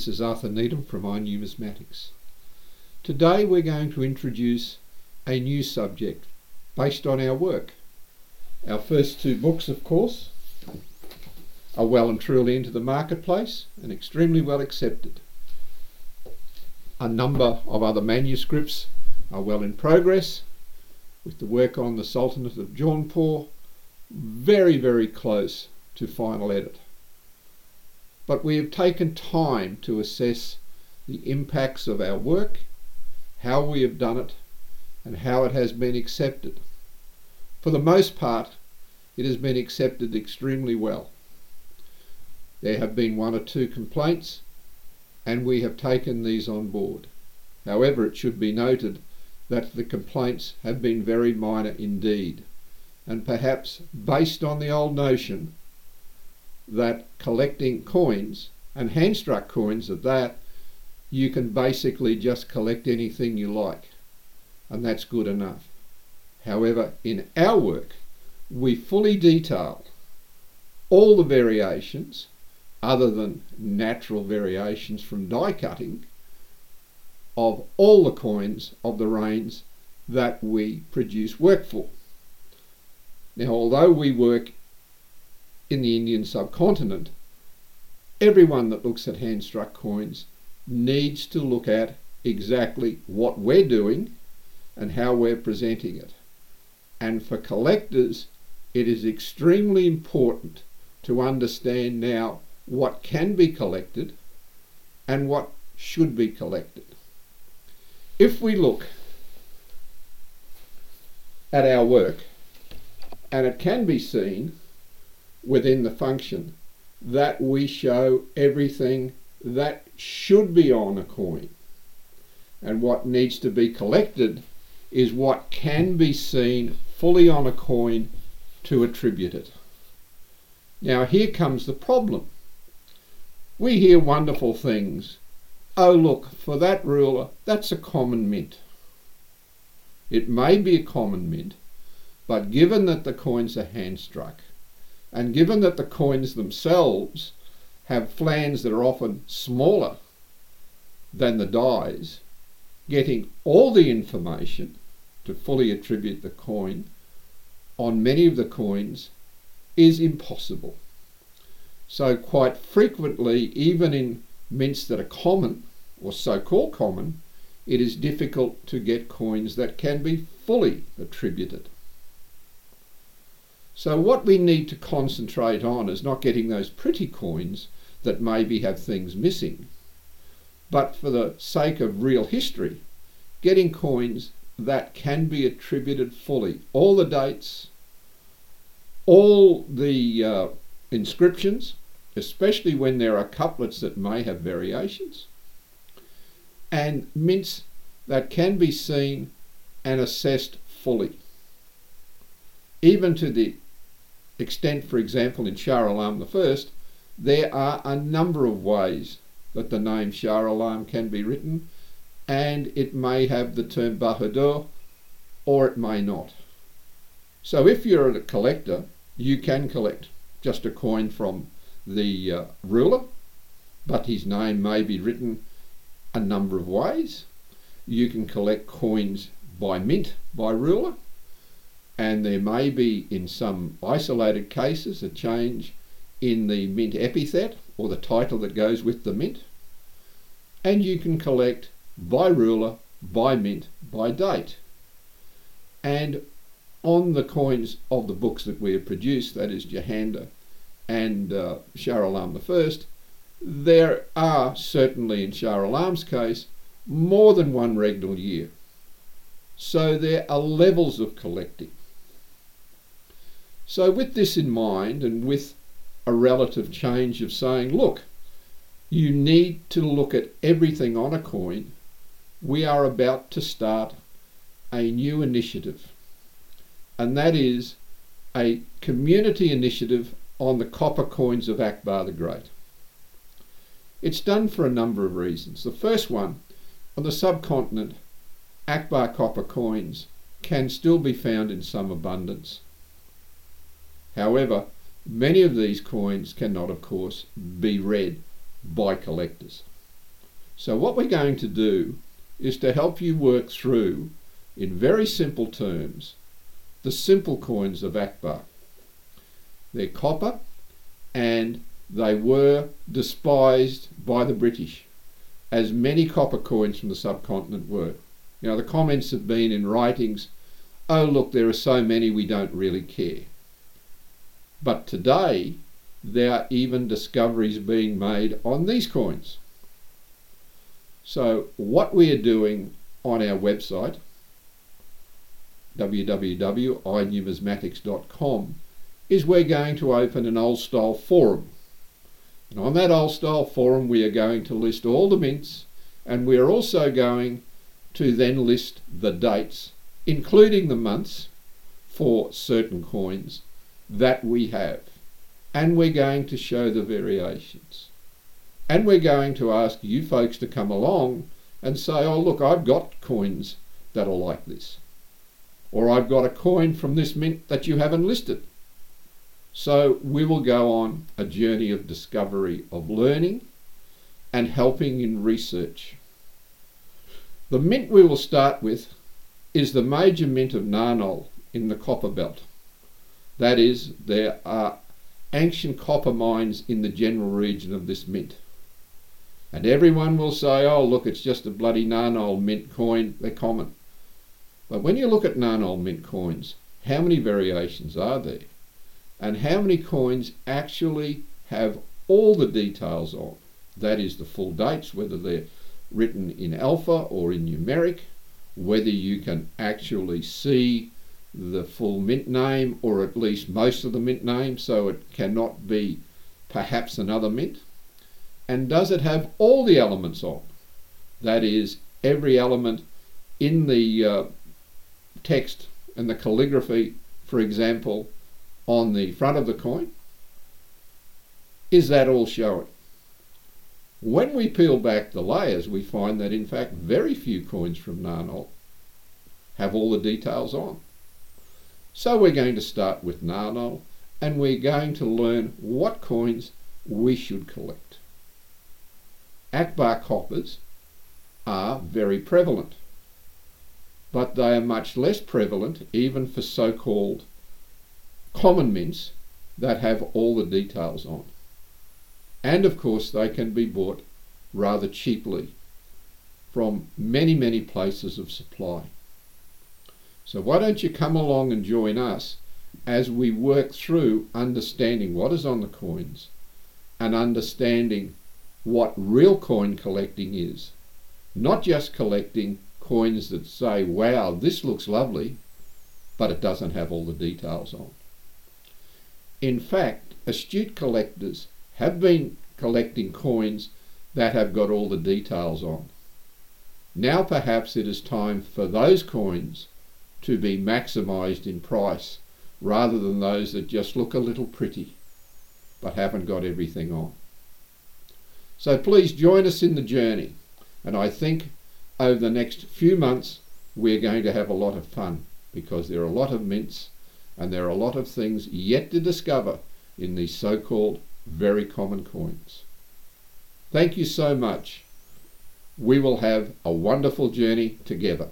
this is Arthur Needham from iNumismatics. Today we're going to introduce a new subject based on our work. Our first two books, of course, are well and truly into the marketplace and extremely well accepted. A number of other manuscripts are well in progress, with the work on the Sultanate of Jaunpur very, very close to final edit. But we have taken time to assess the impacts of our work, how we have done it, and how it has been accepted. For the most part, it has been accepted extremely well. There have been one or two complaints, and we have taken these on board. However, it should be noted that the complaints have been very minor indeed, and perhaps based on the old notion that collecting coins, and hand-struck coins at that, you can basically just collect anything you like, and that's good enough. However, in our work, we fully detail all the variations, other than natural variations from die cutting, of all the coins of the reigns that we produce work for. Now, although we work in the Indian subcontinent, everyone that looks at hand struck coins needs to look at exactly what we're doing and how we're presenting it. And for collectors, it is extremely important to understand now what can be collected and what should be collected. If we look at our work, and it can be seen within the function that we show everything that should be on a coin. And what needs to be collected is what can be seen fully on a coin to attribute it. Now here comes the problem. We hear wonderful things. Oh look, for that ruler, that's a common mint. It may be a common mint, but given that the coins are hand struck, and given that the coins themselves have flans that are often smaller than the dies, getting all the information to fully attribute the coin on many of the coins is impossible. So quite frequently, even in mints that are common, or so-called common, it is difficult to get coins that can be fully attributed. So what we need to concentrate on is not getting those pretty coins that maybe have things missing, but for the sake of real history, getting coins that can be attributed fully. All the dates, all the uh, inscriptions, especially when there are couplets that may have variations, and mints that can be seen and assessed fully. Even to the extent, for example, in Shah Alam I, there are a number of ways that the name Shah Alam can be written, and it may have the term Bahadur or it may not. So if you're a collector, you can collect just a coin from the uh, ruler, but his name may be written a number of ways. You can collect coins by mint by ruler, and there may be in some isolated cases a change in the mint epithet or the title that goes with the mint and you can collect by ruler, by mint, by date. And on the coins of the books that we have produced, that is Jehandar and uh, Shah Alam I, there are certainly in Shah Alam's case more than one regnal year. So there are levels of collecting. So, with this in mind, and with a relative change of saying, look, you need to look at everything on a coin, we are about to start a new initiative, and that is a community initiative on the copper coins of Akbar the Great. It's done for a number of reasons. The first one, on the subcontinent, Akbar copper coins can still be found in some abundance. However, many of these coins cannot, of course, be read by collectors. So what we're going to do is to help you work through, in very simple terms, the simple coins of Akbar. They're copper and they were despised by the British, as many copper coins from the subcontinent were. You know, the comments have been in writings, oh, look, there are so many we don't really care. But today, there are even discoveries being made on these coins. So, what we are doing on our website, www.inumismatics.com, is we're going to open an old style forum. And on that old style forum, we are going to list all the mints and we are also going to then list the dates, including the months for certain coins that we have. And we're going to show the variations. And we're going to ask you folks to come along and say, oh, look, I've got coins that are like this. Or I've got a coin from this mint that you haven't listed. So we will go on a journey of discovery, of learning, and helping in research. The mint we will start with is the major mint of Narnol in the copper belt. That is, there are ancient copper mines in the general region of this mint. And everyone will say, oh, look, it's just a bloody Narnol mint coin. They're common. But when you look at Narnol mint coins, how many variations are there? and how many coins actually have all the details on. That is the full dates, whether they're written in alpha or in numeric, whether you can actually see the full mint name or at least most of the mint name so it cannot be perhaps another mint. And does it have all the elements on? That is, every element in the uh, text and the calligraphy, for example, on the front of the coin? Is that all showing? When we peel back the layers, we find that in fact very few coins from Narnol have all the details on. So we're going to start with Narnol and we're going to learn what coins we should collect. Akbar coppers are very prevalent, but they are much less prevalent even for so-called common mints that have all the details on. And of course, they can be bought rather cheaply from many, many places of supply. So why don't you come along and join us as we work through understanding what is on the coins and understanding what real coin collecting is. Not just collecting coins that say, wow, this looks lovely, but it doesn't have all the details on. In fact, astute collectors have been collecting coins that have got all the details on. Now perhaps it is time for those coins to be maximised in price rather than those that just look a little pretty but haven't got everything on. So please join us in the journey and I think over the next few months we're going to have a lot of fun because there are a lot of mints and there are a lot of things yet to discover in these so-called very common coins. Thank you so much. We will have a wonderful journey together.